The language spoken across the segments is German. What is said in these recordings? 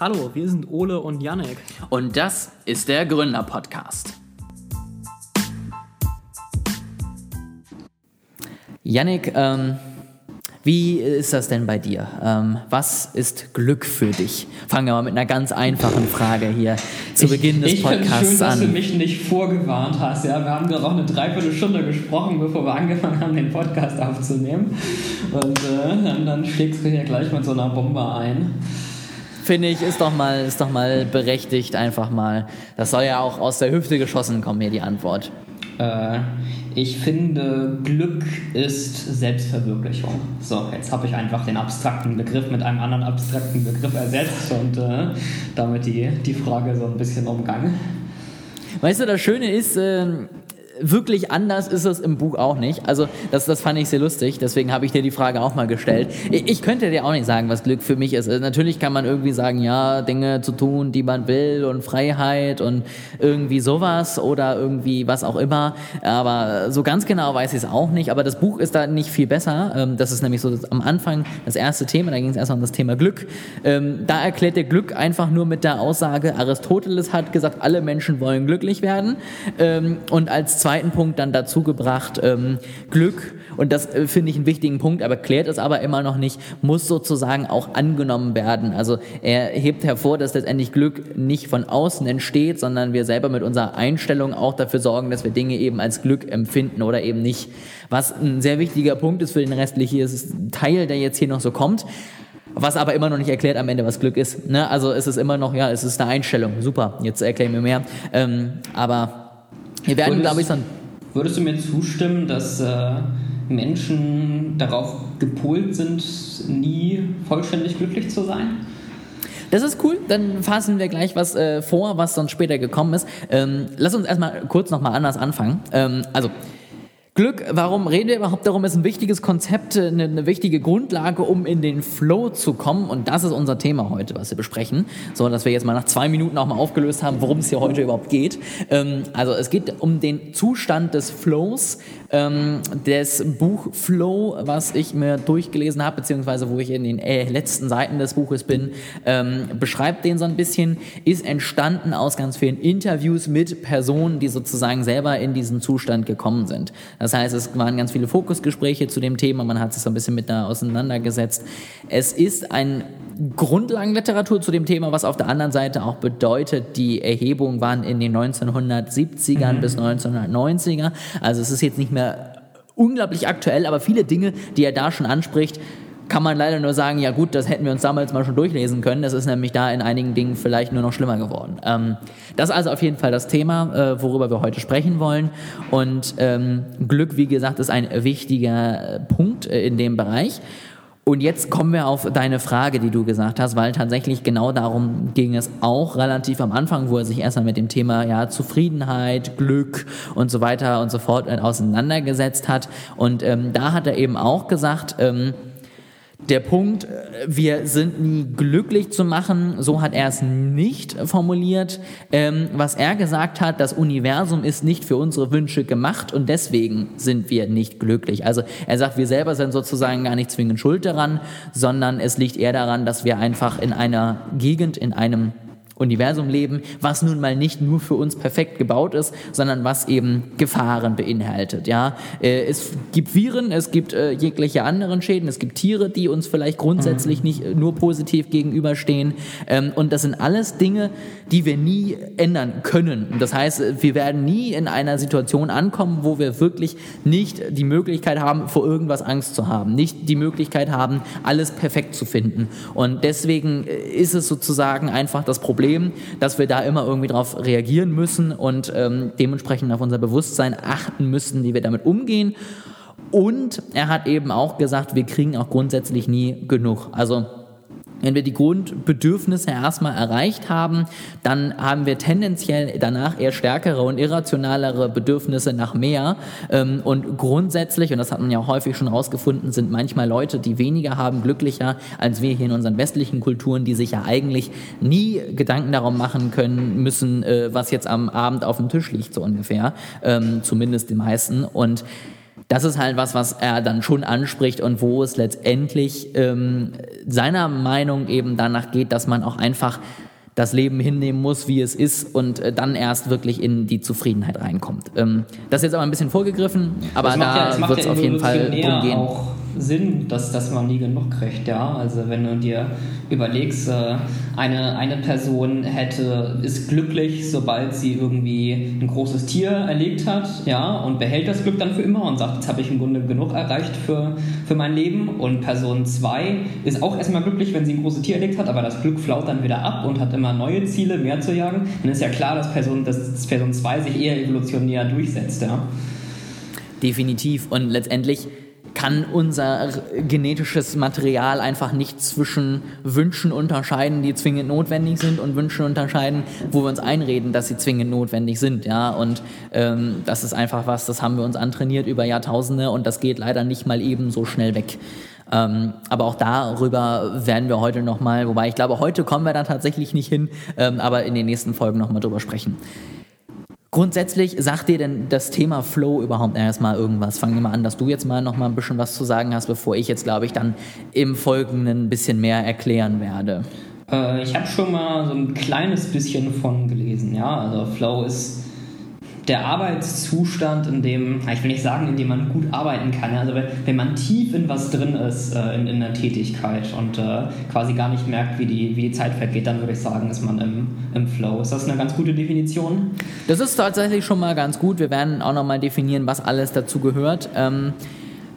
Hallo, wir sind Ole und Yannick. Und das ist der Gründer-Podcast. Yannick, ähm, wie ist das denn bei dir? Ähm, was ist Glück für dich? Fangen wir mal mit einer ganz einfachen Frage hier zu Beginn des ich, ich Podcasts schön, an. dass du mich nicht vorgewarnt hast. Ja, wir haben gerade auch eine Dreiviertelstunde gesprochen, bevor wir angefangen haben, den Podcast aufzunehmen. Und äh, dann, dann schlägst du hier gleich mit so einer Bombe ein. Finde ich, ist doch mal, ist doch mal berechtigt, einfach mal. Das soll ja auch aus der Hüfte geschossen kommen, hier die Antwort. Äh, ich finde, Glück ist Selbstverwirklichung. So, jetzt habe ich einfach den abstrakten Begriff mit einem anderen abstrakten Begriff ersetzt und äh, damit die, die Frage so ein bisschen umgangen. Weißt du, das Schöne ist, äh, wirklich anders ist es im Buch auch nicht. Also das, das fand ich sehr lustig, deswegen habe ich dir die Frage auch mal gestellt. Ich, ich, könnte dir auch nicht sagen, was Glück für mich ist. Also natürlich kann man irgendwie sagen, ja, Dinge zu tun, die man will und Freiheit und irgendwie sowas oder irgendwie was auch immer. Aber so ganz genau weiß ich es auch nicht. Aber das Buch ist da nicht viel besser. Ähm, das ist nämlich so am Anfang das erste Thema, da ging es erstmal um das Thema Glück. Ähm, da erklärt der Glück einfach nur mit der Aussage, Aristoteles hat gesagt, alle Menschen wollen glücklich werden. Ähm, und als zweiten Punkt dann dazu gebracht, ähm, Glück, und das äh, finde ich einen wichtigen Punkt, aber klärt es aber immer noch nicht, muss sozusagen auch angenommen werden. Also er hebt hervor, dass letztendlich Glück nicht von außen entsteht, sondern wir selber mit unserer Einstellung auch dafür sorgen, dass wir Dinge eben als Glück empfinden oder eben nicht. Was ein sehr wichtiger Punkt ist für den restlichen Teil, der jetzt hier noch so kommt. Was aber immer noch nicht erklärt am Ende, was Glück ist. Ne? Also es ist immer noch, ja, es ist eine Einstellung. Super, jetzt erklären wir mehr. Ähm, aber wir werden, glaube ich, dann. Würdest du mir zustimmen, dass äh, Menschen darauf gepolt sind, nie vollständig glücklich zu sein? Das ist cool, dann fassen wir gleich was äh, vor, was dann später gekommen ist. Ähm, lass uns erstmal kurz nochmal anders anfangen. Ähm, also, Glück, warum reden wir überhaupt darum, ist ein wichtiges Konzept, eine, eine, wichtige Grundlage, um in den Flow zu kommen. Und das ist unser Thema heute, was wir besprechen. So, dass wir jetzt mal nach zwei Minuten auch mal aufgelöst haben, worum es hier heute überhaupt geht. Ähm, also es geht um den Zustand des Flows, ähm, des Buch Flow, was ich mir durchgelesen habe, beziehungsweise wo ich in den äh, letzten Seiten des Buches bin, ähm, beschreibt den so ein bisschen, ist entstanden aus ganz vielen Interviews mit Personen, die sozusagen selber in diesen Zustand gekommen sind. Das heißt, es waren ganz viele Fokusgespräche zu dem Thema, man hat sich so ein bisschen mit da auseinandergesetzt. Es ist ein Grundlagenliteratur zu dem Thema, was auf der anderen Seite auch bedeutet, die Erhebungen waren in den 1970ern mhm. bis 1990er. Also es ist jetzt nicht mehr unglaublich aktuell, aber viele Dinge, die er da schon anspricht, kann man leider nur sagen, ja gut, das hätten wir uns damals mal schon durchlesen können. Das ist nämlich da in einigen Dingen vielleicht nur noch schlimmer geworden. Ähm, das ist also auf jeden Fall das Thema, äh, worüber wir heute sprechen wollen. Und ähm, Glück, wie gesagt, ist ein wichtiger Punkt äh, in dem Bereich. Und jetzt kommen wir auf deine Frage, die du gesagt hast, weil tatsächlich genau darum ging es auch relativ am Anfang, wo er sich erstmal mit dem Thema ja, Zufriedenheit, Glück und so weiter und so fort äh, auseinandergesetzt hat. Und ähm, da hat er eben auch gesagt, ähm, der Punkt, wir sind nie glücklich zu machen, so hat er es nicht formuliert. Ähm, was er gesagt hat, das Universum ist nicht für unsere Wünsche gemacht und deswegen sind wir nicht glücklich. Also er sagt, wir selber sind sozusagen gar nicht zwingend schuld daran, sondern es liegt eher daran, dass wir einfach in einer Gegend, in einem Universum leben, was nun mal nicht nur für uns perfekt gebaut ist, sondern was eben Gefahren beinhaltet. Ja, äh, es gibt Viren, es gibt äh, jegliche anderen Schäden, es gibt Tiere, die uns vielleicht grundsätzlich mhm. nicht nur positiv gegenüberstehen. Ähm, und das sind alles Dinge, die wir nie ändern können. Das heißt, wir werden nie in einer Situation ankommen, wo wir wirklich nicht die Möglichkeit haben, vor irgendwas Angst zu haben, nicht die Möglichkeit haben, alles perfekt zu finden. Und deswegen äh, ist es sozusagen einfach das Problem Problem, dass wir da immer irgendwie drauf reagieren müssen und ähm, dementsprechend auf unser Bewusstsein achten müssen, wie wir damit umgehen. Und er hat eben auch gesagt, wir kriegen auch grundsätzlich nie genug. Also wenn wir die Grundbedürfnisse erstmal erreicht haben, dann haben wir tendenziell danach eher stärkere und irrationalere Bedürfnisse nach mehr. Ähm, und grundsätzlich, und das hat man ja häufig schon rausgefunden, sind manchmal Leute, die weniger haben, glücklicher als wir hier in unseren westlichen Kulturen, die sich ja eigentlich nie Gedanken darum machen können müssen, äh, was jetzt am Abend auf dem Tisch liegt, so ungefähr. Ähm, zumindest die meisten. Und das ist halt was, was er dann schon anspricht und wo es letztendlich ähm, seiner Meinung eben danach geht, dass man auch einfach das Leben hinnehmen muss, wie es ist und äh, dann erst wirklich in die Zufriedenheit reinkommt. Ähm, das ist jetzt aber ein bisschen vorgegriffen, aber da ja, wird es auf jeden Fall drum gehen. Auch Sinn, dass, dass man nie genug kriegt, ja. Also wenn du dir überlegst, äh, eine, eine Person hätte, ist glücklich, sobald sie irgendwie ein großes Tier erlegt hat, ja, und behält das Glück dann für immer und sagt, jetzt habe ich im Grunde genug erreicht für, für mein Leben. Und Person 2 ist auch erstmal glücklich, wenn sie ein großes Tier erlegt hat, aber das Glück flaut dann wieder ab und hat immer neue Ziele, mehr zu jagen. Dann ist ja klar, dass Person, dass Person 2 sich eher evolutionär durchsetzt, ja. Definitiv. Und letztendlich kann unser genetisches Material einfach nicht zwischen Wünschen unterscheiden, die zwingend notwendig sind, und Wünschen unterscheiden, wo wir uns einreden, dass sie zwingend notwendig sind. Ja, und ähm, das ist einfach was, das haben wir uns antrainiert über Jahrtausende und das geht leider nicht mal eben so schnell weg. Ähm, aber auch darüber werden wir heute nochmal, wobei ich glaube, heute kommen wir da tatsächlich nicht hin, ähm, aber in den nächsten Folgen nochmal drüber sprechen. Grundsätzlich sagt dir denn das Thema Flow überhaupt erstmal irgendwas? Fangen wir mal an, dass du jetzt mal noch mal ein bisschen was zu sagen hast, bevor ich jetzt, glaube ich, dann im Folgenden ein bisschen mehr erklären werde. Äh, ich habe schon mal so ein kleines bisschen von gelesen, ja. Also Flow ist der Arbeitszustand, in dem, ich will nicht sagen, in dem man gut arbeiten kann, also wenn, wenn man tief in was drin ist, äh, in, in der Tätigkeit und äh, quasi gar nicht merkt, wie die, wie die Zeit vergeht, dann würde ich sagen, ist man im, im Flow. Ist das eine ganz gute Definition? Das ist tatsächlich schon mal ganz gut. Wir werden auch nochmal definieren, was alles dazu gehört. Ähm,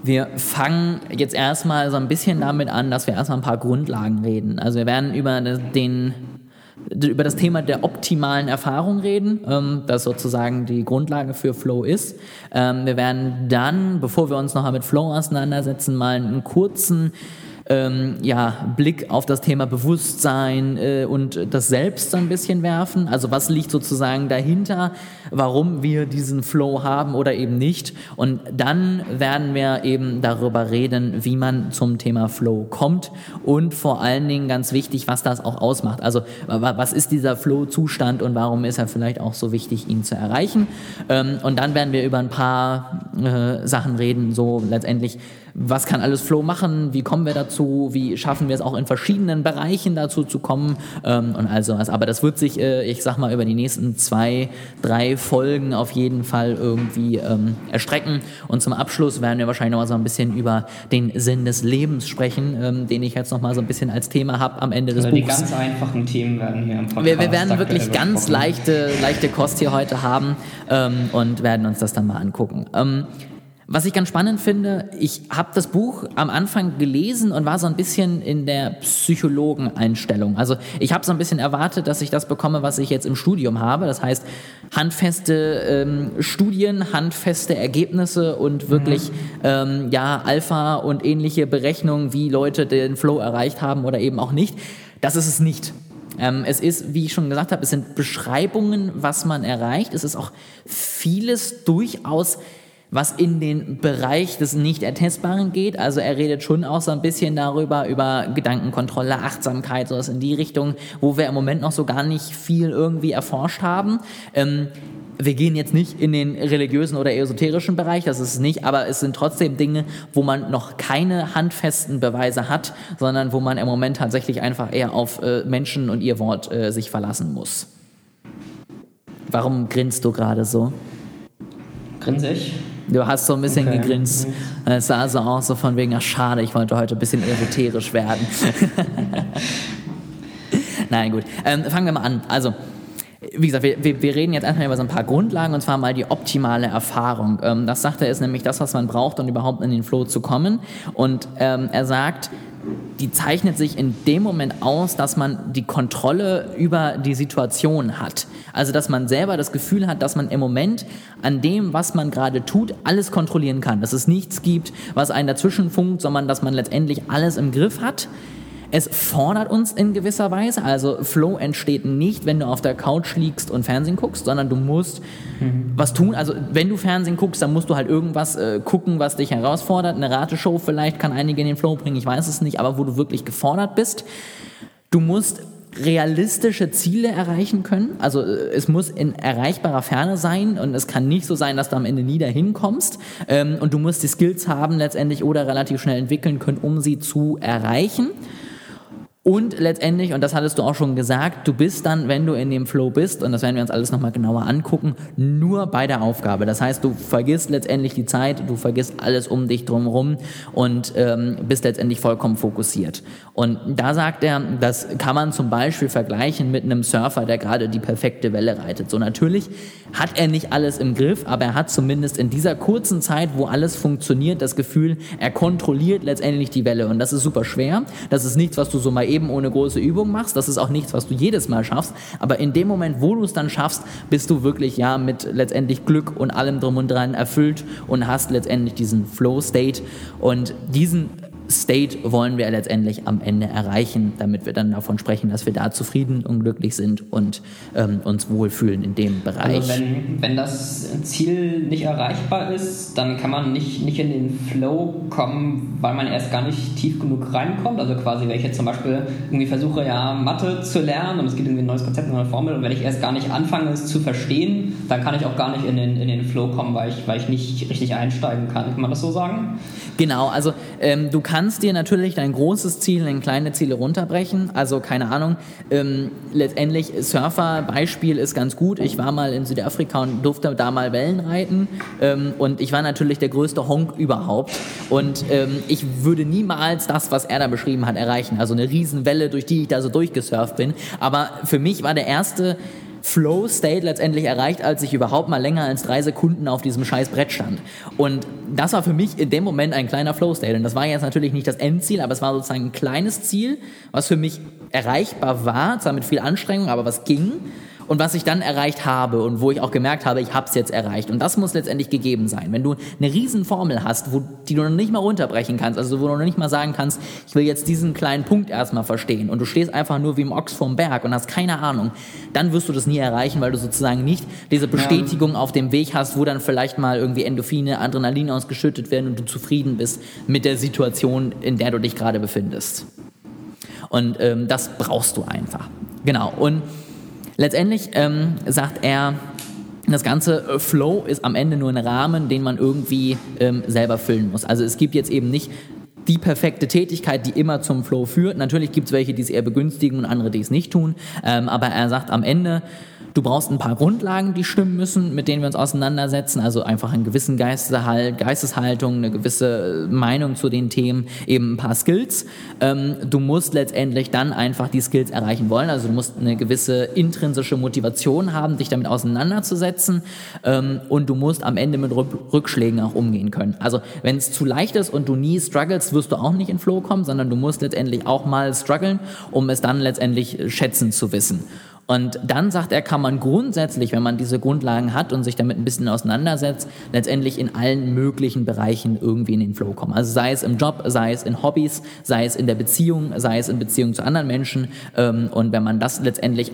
wir fangen jetzt erstmal so ein bisschen damit an, dass wir erstmal ein paar Grundlagen reden. Also wir werden über den über das Thema der optimalen Erfahrung reden, ähm, das sozusagen die Grundlage für Flow ist. Ähm, wir werden dann, bevor wir uns noch mit Flow auseinandersetzen, mal einen kurzen ähm, ja, Blick auf das Thema Bewusstsein äh, und das Selbst ein bisschen werfen. Also was liegt sozusagen dahinter, warum wir diesen Flow haben oder eben nicht. Und dann werden wir eben darüber reden, wie man zum Thema Flow kommt und vor allen Dingen ganz wichtig, was das auch ausmacht. Also was ist dieser Flow-Zustand und warum ist er vielleicht auch so wichtig, ihn zu erreichen. Ähm, und dann werden wir über ein paar äh, Sachen reden, so letztendlich was kann alles Flow machen, wie kommen wir dazu, wie schaffen wir es auch in verschiedenen Bereichen dazu zu kommen ähm, und all sowas. Aber das wird sich, äh, ich sag mal, über die nächsten zwei, drei Folgen auf jeden Fall irgendwie ähm, erstrecken. Und zum Abschluss werden wir wahrscheinlich noch mal so ein bisschen über den Sinn des Lebens sprechen, ähm, den ich jetzt noch mal so ein bisschen als Thema habe am Ende des also Buchs. Die ganz einfachen Themen werden hier im Podcast Wir, wir werden wirklich ganz leichte, leichte Kost hier heute haben ähm, und werden uns das dann mal angucken. Was ich ganz spannend finde, ich habe das Buch am Anfang gelesen und war so ein bisschen in der Psychologeneinstellung. Also ich habe so ein bisschen erwartet, dass ich das bekomme, was ich jetzt im Studium habe. Das heißt, handfeste ähm, Studien, handfeste Ergebnisse und wirklich mhm. ähm, ja Alpha und ähnliche Berechnungen, wie Leute den Flow erreicht haben oder eben auch nicht. Das ist es nicht. Ähm, es ist, wie ich schon gesagt habe, es sind Beschreibungen, was man erreicht. Es ist auch vieles durchaus was in den Bereich des Nicht-Ertestbaren geht. Also er redet schon auch so ein bisschen darüber, über Gedankenkontrolle, Achtsamkeit, sowas in die Richtung, wo wir im Moment noch so gar nicht viel irgendwie erforscht haben. Ähm, wir gehen jetzt nicht in den religiösen oder esoterischen Bereich, das ist es nicht, aber es sind trotzdem Dinge, wo man noch keine handfesten Beweise hat, sondern wo man im Moment tatsächlich einfach eher auf äh, Menschen und ihr Wort äh, sich verlassen muss. Warum grinst du gerade so? Grinse ich? Du hast so ein bisschen okay. gegrinst. Es sah so aus, so von wegen, ach schade, ich wollte heute ein bisschen esoterisch werden. Nein, gut. Ähm, fangen wir mal an. Also, wie gesagt, wir, wir, wir, reden jetzt erstmal über so ein paar Grundlagen und zwar mal die optimale Erfahrung. Ähm, das sagt er, ist nämlich das, was man braucht, um überhaupt in den Flow zu kommen. Und ähm, er sagt, die zeichnet sich in dem Moment aus, dass man die Kontrolle über die Situation hat. Also, dass man selber das Gefühl hat, dass man im Moment an dem, was man gerade tut, alles kontrollieren kann. Dass es nichts gibt, was einen dazwischen funkt, sondern dass man letztendlich alles im Griff hat. Es fordert uns in gewisser Weise. Also Flow entsteht nicht, wenn du auf der Couch liegst und Fernsehen guckst, sondern du musst mhm. was tun. Also wenn du Fernsehen guckst, dann musst du halt irgendwas äh, gucken, was dich herausfordert. Eine Rateshow vielleicht kann einige in den Flow bringen, ich weiß es nicht, aber wo du wirklich gefordert bist. Du musst realistische Ziele erreichen können. Also äh, es muss in erreichbarer Ferne sein und es kann nicht so sein, dass du am Ende nie dahin kommst. Ähm, und du musst die Skills haben letztendlich oder relativ schnell entwickeln können, um sie zu erreichen. Und letztendlich, und das hattest du auch schon gesagt, du bist dann, wenn du in dem Flow bist, und das werden wir uns alles nochmal genauer angucken, nur bei der Aufgabe. Das heißt, du vergisst letztendlich die Zeit, du vergisst alles um dich drumherum und ähm, bist letztendlich vollkommen fokussiert. Und da sagt er, das kann man zum Beispiel vergleichen mit einem Surfer, der gerade die perfekte Welle reitet. So natürlich hat er nicht alles im Griff, aber er hat zumindest in dieser kurzen Zeit, wo alles funktioniert, das Gefühl, er kontrolliert letztendlich die Welle. Und das ist super schwer. Das ist nichts, was du so mal eben eben ohne große Übung machst. Das ist auch nichts, was du jedes Mal schaffst. Aber in dem Moment, wo du es dann schaffst, bist du wirklich ja mit letztendlich Glück und allem drum und dran erfüllt und hast letztendlich diesen Flow-State. Und diesen State wollen wir letztendlich am Ende erreichen, damit wir dann davon sprechen, dass wir da zufrieden und glücklich sind und ähm, uns wohlfühlen in dem Bereich. Also wenn, wenn das Ziel nicht erreichbar ist, dann kann man nicht, nicht in den Flow kommen, weil man erst gar nicht tief genug reinkommt. Also quasi, wenn ich jetzt zum Beispiel irgendwie versuche, ja, Mathe zu lernen und es gibt irgendwie ein neues Konzept, eine neue Formel und wenn ich erst gar nicht anfange, es zu verstehen, dann kann ich auch gar nicht in den, in den Flow kommen, weil ich, weil ich nicht richtig einsteigen kann. Kann man das so sagen? Genau, also ähm, du kannst dir natürlich dein großes Ziel in kleine Ziele runterbrechen. Also keine Ahnung, ähm, letztendlich Surfer-Beispiel ist ganz gut. Ich war mal in Südafrika und durfte da mal Wellen reiten ähm, und ich war natürlich der größte Honk überhaupt und ähm, ich würde niemals das, was er da beschrieben hat, erreichen. Also eine Riesenwelle, durch die ich da so durchgesurft bin. Aber für mich war der erste Flow State letztendlich erreicht, als ich überhaupt mal länger als drei Sekunden auf diesem scheiß Brett stand. Und das war für mich in dem Moment ein kleiner Flow State. Und das war jetzt natürlich nicht das Endziel, aber es war sozusagen ein kleines Ziel, was für mich erreichbar war, zwar mit viel Anstrengung, aber was ging und was ich dann erreicht habe und wo ich auch gemerkt habe, ich habe es jetzt erreicht. Und das muss letztendlich gegeben sein. Wenn du eine Riesenformel hast, wo, die du noch nicht mal runterbrechen kannst, also wo du noch nicht mal sagen kannst, ich will jetzt diesen kleinen Punkt erstmal verstehen und du stehst einfach nur wie im Ochs vorm Berg und hast keine Ahnung, dann wirst du das nie erreichen, weil du sozusagen nicht diese Bestätigung auf dem Weg hast, wo dann vielleicht mal irgendwie Endorphine, Adrenalin ausgeschüttet werden und du zufrieden bist mit der Situation, in der du dich gerade befindest. Und ähm, das brauchst du einfach. Genau. Und Letztendlich ähm, sagt er, das ganze äh, Flow ist am Ende nur ein Rahmen, den man irgendwie ähm, selber füllen muss. Also es gibt jetzt eben nicht die perfekte Tätigkeit, die immer zum Flow führt. Natürlich gibt es welche, die es eher begünstigen und andere, die es nicht tun. Ähm, aber er sagt am Ende, Du brauchst ein paar Grundlagen, die stimmen müssen, mit denen wir uns auseinandersetzen. Also einfach einen gewissen Geisteshalt, Geisteshaltung, eine gewisse Meinung zu den Themen, eben ein paar Skills. Ähm, du musst letztendlich dann einfach die Skills erreichen wollen. Also du musst eine gewisse intrinsische Motivation haben, dich damit auseinanderzusetzen. Ähm, und du musst am Ende mit Rückschlägen auch umgehen können. Also wenn es zu leicht ist und du nie struggles, wirst du auch nicht in Flow kommen, sondern du musst letztendlich auch mal strugglen, um es dann letztendlich schätzen zu wissen. Und dann sagt er, kann man grundsätzlich, wenn man diese Grundlagen hat und sich damit ein bisschen auseinandersetzt, letztendlich in allen möglichen Bereichen irgendwie in den Flow kommen. Also sei es im Job, sei es in Hobbys, sei es in der Beziehung, sei es in Beziehung zu anderen Menschen. Ähm, und wenn man das letztendlich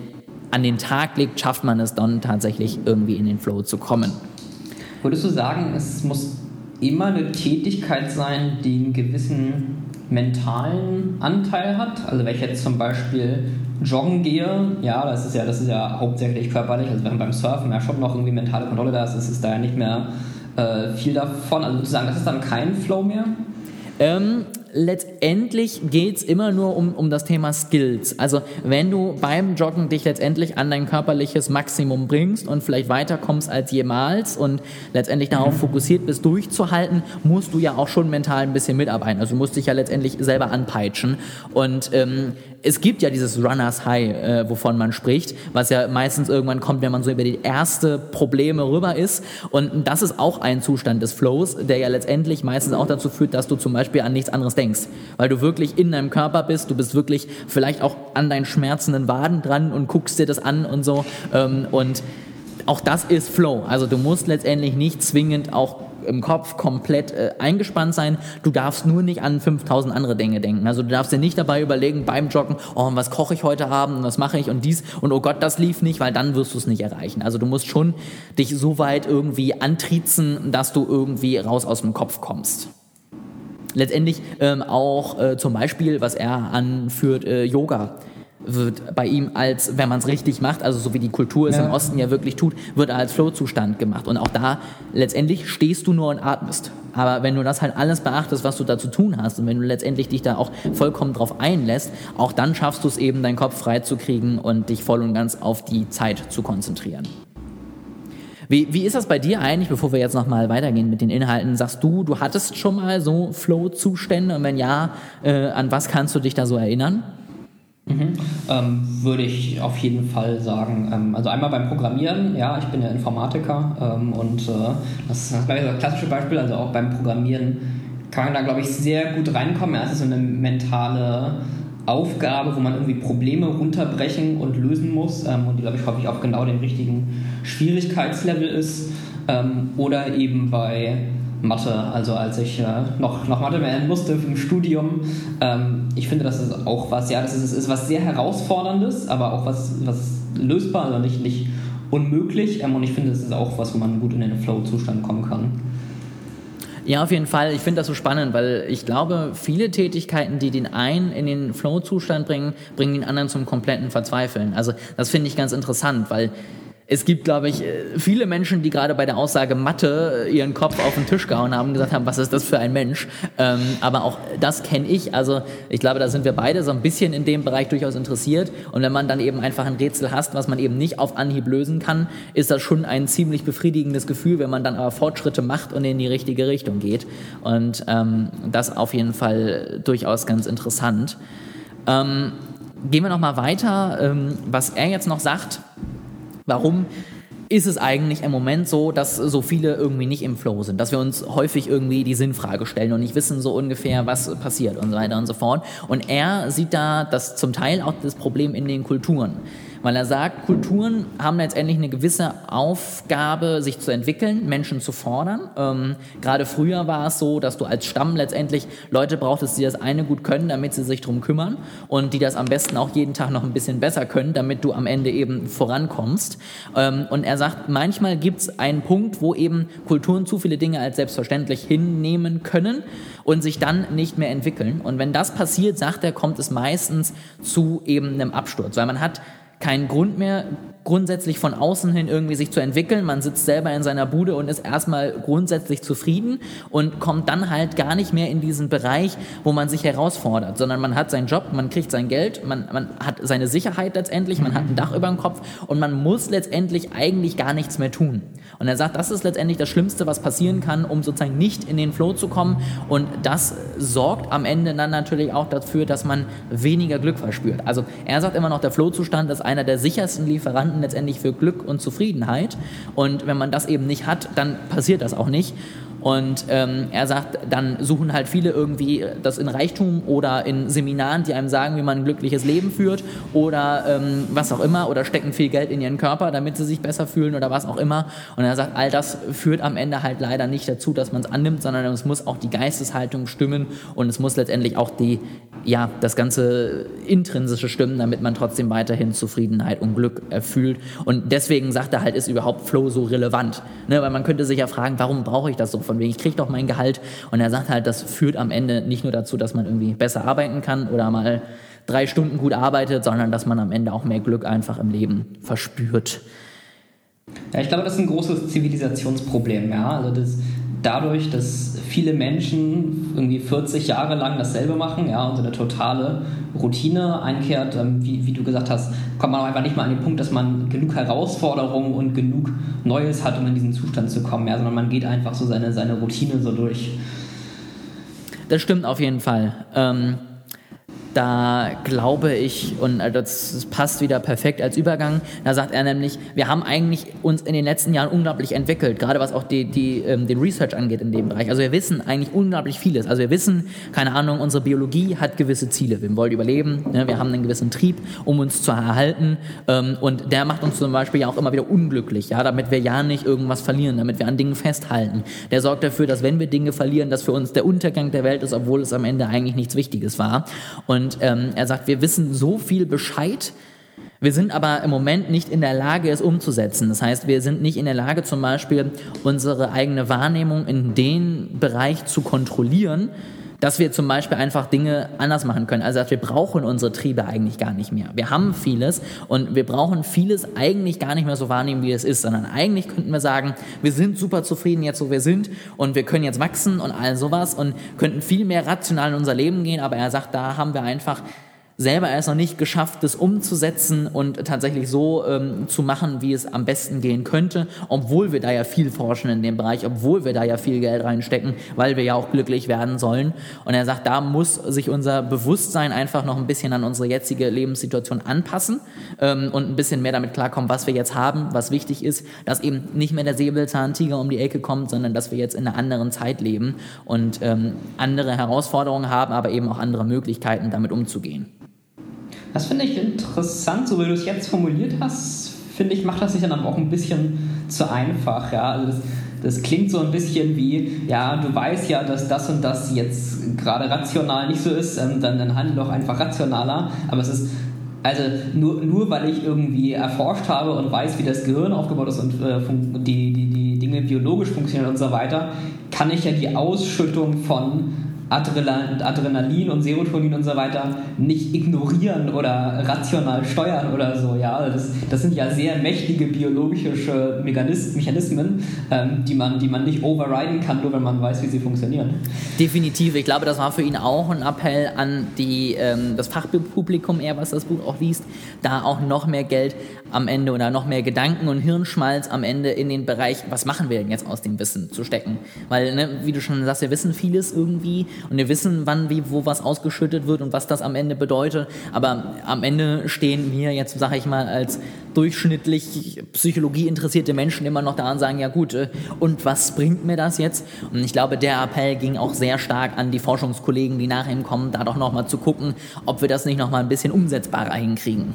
an den Tag legt, schafft man es dann tatsächlich irgendwie in den Flow zu kommen. Würdest du sagen, es muss immer eine Tätigkeit sein, die einen gewissen mentalen Anteil hat? Also wenn ich jetzt zum Beispiel joggen gehe, ja, das ist ja, das ist ja hauptsächlich körperlich, also während beim Surfen ja schon noch irgendwie mentale Kontrolle da ist, ist es da ja nicht mehr äh, viel davon. Also sozusagen, das ist dann kein Flow mehr? Ähm, letztendlich geht es immer nur um, um das Thema Skills. Also wenn du beim Joggen dich letztendlich an dein körperliches Maximum bringst und vielleicht weiterkommst als jemals und letztendlich darauf mhm. fokussiert bist, durchzuhalten, musst du ja auch schon mental ein bisschen mitarbeiten. Also du musst dich ja letztendlich selber anpeitschen. Und ähm, es gibt ja dieses Runners High, äh, wovon man spricht, was ja meistens irgendwann kommt, wenn man so über die erste Probleme rüber ist. Und das ist auch ein Zustand des Flows, der ja letztendlich meistens auch dazu führt, dass du zum Beispiel an nichts anderes denkst, weil du wirklich in deinem Körper bist, du bist wirklich vielleicht auch an deinen schmerzenden Waden dran und guckst dir das an und so. Ähm, und auch das ist Flow. Also du musst letztendlich nicht zwingend auch im Kopf komplett äh, eingespannt sein. Du darfst nur nicht an 5000 andere Dinge denken. Also du darfst dir nicht dabei überlegen beim Joggen, oh, was koche ich heute Abend, was mache ich und dies und oh Gott, das lief nicht, weil dann wirst du es nicht erreichen. Also du musst schon dich so weit irgendwie antriezen, dass du irgendwie raus aus dem Kopf kommst. Letztendlich ähm, auch äh, zum Beispiel, was er anführt, äh, Yoga wird bei ihm als, wenn man es richtig macht, also so wie die Kultur es Ja. im Osten ja wirklich tut, wird er als Flow-Zustand gemacht. Und auch da letztendlich stehst du nur und atmest. Aber wenn du das halt alles beachtest, was du da zu tun hast und wenn du letztendlich dich da auch vollkommen drauf einlässt, auch dann schaffst du es eben, deinen Kopf frei zu kriegen und dich voll und ganz auf die Zeit zu konzentrieren. Wie, wie ist das bei dir eigentlich, bevor wir jetzt nochmal weitergehen mit den Inhalten? Sagst du, du hattest schon mal so Flow-Zustände und wenn ja, äh, an was kannst du dich da so erinnern? Ähm, würde ich auf jeden Fall sagen. Ähm, also einmal beim Programmieren, ja, ich bin ja Informatiker ähm, und äh, das ist das klassische Beispiel, also auch beim Programmieren kann man da, glaube ich, sehr gut reinkommen. Es ist so eine mentale Aufgabe, wo man irgendwie Probleme runterbrechen und lösen muss ähm, und die, glaube ich, häufig auf genau dem richtigen Schwierigkeitslevel ist. Ähm, oder eben bei Mathe, also als ich äh, noch, noch Mathe lernen musste im Studium. Ähm, ich finde, das ist auch was, ja, das ist, ist was sehr Herausforderndes, aber auch was, was lösbar, also nicht, nicht unmöglich. Ähm, und ich finde, das ist auch was, wo man gut in den Flow-Zustand kommen kann. Ja, auf jeden Fall. Ich finde das so spannend, weil ich glaube, viele Tätigkeiten, die den einen in den Flow-Zustand bringen, bringen den anderen zum kompletten Verzweifeln. Also das finde ich ganz interessant, weil es gibt, glaube ich, äh, viele Menschen, die gerade bei der Aussage Mathe äh, ihren Kopf auf den Tisch gehauen haben und gesagt haben, was ist das für ein Mensch? Ähm, aber auch das kenne ich. Also ich glaube, da sind wir beide so ein bisschen in dem Bereich durchaus interessiert. Und wenn man dann eben einfach ein Rätsel hast, was man eben nicht auf Anhieb lösen kann, ist das schon ein ziemlich befriedigendes Gefühl, wenn man dann aber Fortschritte macht und in die richtige Richtung geht. Und ähm, das auf jeden Fall durchaus ganz interessant. Ähm, gehen wir noch mal weiter, ähm, was er jetzt noch sagt. Warum ist es eigentlich im Moment so, dass so viele irgendwie nicht im Flow sind, dass wir uns häufig irgendwie die Sinnfrage stellen und nicht wissen so ungefähr, was passiert und so weiter und so fort. Und er sieht da das zum Teil auch das Problem in den Kulturen. Weil er sagt, Kulturen haben letztendlich eine gewisse Aufgabe, sich zu entwickeln, Menschen zu fordern. Ähm, gerade früher war es so, dass du als Stamm letztendlich Leute brauchtest, die das eine gut können, damit sie sich drum kümmern und die das am besten auch jeden Tag noch ein bisschen besser können, damit du am Ende eben vorankommst. Ähm, und er sagt, manchmal gibt es einen Punkt, wo eben Kulturen zu viele Dinge als selbstverständlich hinnehmen können und sich dann nicht mehr entwickeln. Und wenn das passiert, sagt er, kommt es meistens zu eben einem Absturz, weil man hat keinen Grund mehr, grundsätzlich von außen hin irgendwie sich zu entwickeln. Man sitzt selber in seiner Bude und ist erstmal grundsätzlich zufrieden und kommt dann halt gar nicht mehr in diesen Bereich, wo man sich herausfordert, sondern man hat seinen Job, man kriegt sein Geld, man, man hat seine Sicherheit letztendlich, man hat ein Dach über dem Kopf und man muss letztendlich eigentlich gar nichts mehr tun. Und er sagt, das ist letztendlich das Schlimmste, was passieren kann, um sozusagen nicht in den Flow zu kommen. Und das sorgt am Ende dann natürlich auch dafür, dass man weniger Glück verspürt. Also er sagt immer noch, der Flow-Zustand ist einer der sichersten Lieferanten letztendlich für Glück und Zufriedenheit. Und wenn man das eben nicht hat, dann passiert das auch nicht. Und ähm, er sagt, dann suchen halt viele irgendwie das in Reichtum oder in Seminaren, die einem sagen, wie man ein glückliches Leben führt oder ähm, was auch immer oder stecken viel Geld in ihren Körper, damit sie sich besser fühlen oder was auch immer. Und er sagt, all das führt am Ende halt leider nicht dazu, dass man es annimmt, sondern es muss auch die Geisteshaltung stimmen und es muss letztendlich auch die, ja, das ganze intrinsische stimmen, damit man trotzdem weiterhin Zufriedenheit und Glück erfüllt. Und deswegen sagt er halt, ist überhaupt Flow so relevant? Ne? Weil man könnte sich ja fragen, warum brauche ich das so? Von wegen, ich kriege doch mein Gehalt. Und er sagt halt, das führt am Ende nicht nur dazu, dass man irgendwie besser arbeiten kann oder mal drei Stunden gut arbeitet, sondern dass man am Ende auch mehr Glück einfach im Leben verspürt. Ja, ich glaube, das ist ein großes Zivilisationsproblem. Ja? Also das, dadurch, dass viele Menschen irgendwie 40 Jahre lang dasselbe machen ja, und so eine totale Routine einkehrt, ähm, wie, wie du gesagt hast, kommt man auch einfach nicht mal an den Punkt, dass man genug Herausforderungen und genug Neues hat, um in diesen Zustand zu kommen, ja, sondern man geht einfach so seine, seine Routine so durch. Das stimmt auf jeden Fall. Ähm, da glaube ich, und äh, das passt wieder perfekt als Übergang, da sagt er nämlich, wir haben eigentlich uns in den letzten Jahren unglaublich entwickelt, gerade was auch die, die, ähm, den Research angeht in dem Bereich. Also wir wissen eigentlich unglaublich vieles. Also wir wissen, keine Ahnung, unsere Biologie hat gewisse Ziele. Wir wollen überleben, ne? wir haben einen gewissen Trieb, um uns zu erhalten ähm, und der macht uns zum Beispiel ja auch immer wieder unglücklich, ja, damit wir ja nicht irgendwas verlieren, damit wir an Dingen festhalten. Der sorgt dafür, dass wenn wir Dinge verlieren, das für uns der Untergang der Welt ist, obwohl es am Ende eigentlich nichts Wichtiges war. Und ähm, er sagt, wir wissen so viel Bescheid, wir sind aber im Moment nicht in der Lage, es umzusetzen. Das heißt, wir sind nicht in der Lage, zum Beispiel unsere eigene Wahrnehmung in den Bereich zu kontrollieren, dass wir zum Beispiel einfach Dinge anders machen können. Also dass wir brauchen unsere Triebe eigentlich gar nicht mehr. Wir haben vieles und wir brauchen vieles eigentlich gar nicht mehr so wahrnehmen, wie es ist, sondern eigentlich könnten wir sagen, wir sind super zufrieden jetzt, wo wir sind und wir können jetzt wachsen und all sowas und könnten viel mehr rational in unser Leben gehen, aber er sagt, da haben wir einfach selber erst noch nicht geschafft, das umzusetzen und tatsächlich so ähm, zu machen, wie es am besten gehen könnte, obwohl wir da ja viel forschen in dem Bereich, obwohl wir da ja viel Geld reinstecken, weil wir ja auch glücklich werden sollen. Und er sagt, da muss sich unser Bewusstsein einfach noch ein bisschen an unsere jetzige Lebenssituation anpassen ähm, und ein bisschen mehr damit klarkommen, was wir jetzt haben, was wichtig ist, dass eben nicht mehr der Säbelzahntiger um die Ecke kommt, sondern dass wir jetzt in einer anderen Zeit leben und ähm, andere Herausforderungen haben, aber eben auch andere Möglichkeiten, damit umzugehen. Das finde ich interessant, so wie du es jetzt formuliert hast, finde ich, macht das sich dann aber auch ein bisschen zu einfach. Ja? Also das, das klingt so ein bisschen wie, ja, du weißt ja, dass das und das jetzt gerade rational nicht so ist, ähm, dann, dann handel doch einfach rationaler. Aber es ist, also nur, nur weil ich irgendwie erforscht habe und weiß, wie das Gehirn aufgebaut ist und äh, die, die, die Dinge biologisch funktionieren und so weiter, kann ich ja die Ausschüttung von Adrenalin und Serotonin und so weiter nicht ignorieren oder rational steuern oder so. Ja, das, das sind ja sehr mächtige biologische Mechanismen, ähm, die, man, die man nicht overriden kann, nur wenn man weiß, wie sie funktionieren. Definitiv. Ich glaube, das war für ihn auch ein Appell an die, ähm, das Fachpublikum, eher was das Buch auch liest, da auch noch mehr Geld am Ende oder noch mehr Gedanken und Hirnschmalz am Ende in den Bereich, was machen wir denn jetzt aus dem Wissen zu stecken. Weil, ne, wie du schon sagst, wir wissen vieles irgendwie und wir wissen, wann, wie, wo was ausgeschüttet wird und was das am Ende bedeutet. Aber am Ende stehen wir jetzt, sage ich mal, als durchschnittlich Psychologie interessierte Menschen immer noch da und sagen, ja gut, äh, und was bringt mir das jetzt? Und ich glaube, der Appell ging auch sehr stark an die Forschungskollegen, die nach ihm kommen, da doch nochmal zu gucken, ob wir das nicht nochmal ein bisschen umsetzbarer hinkriegen.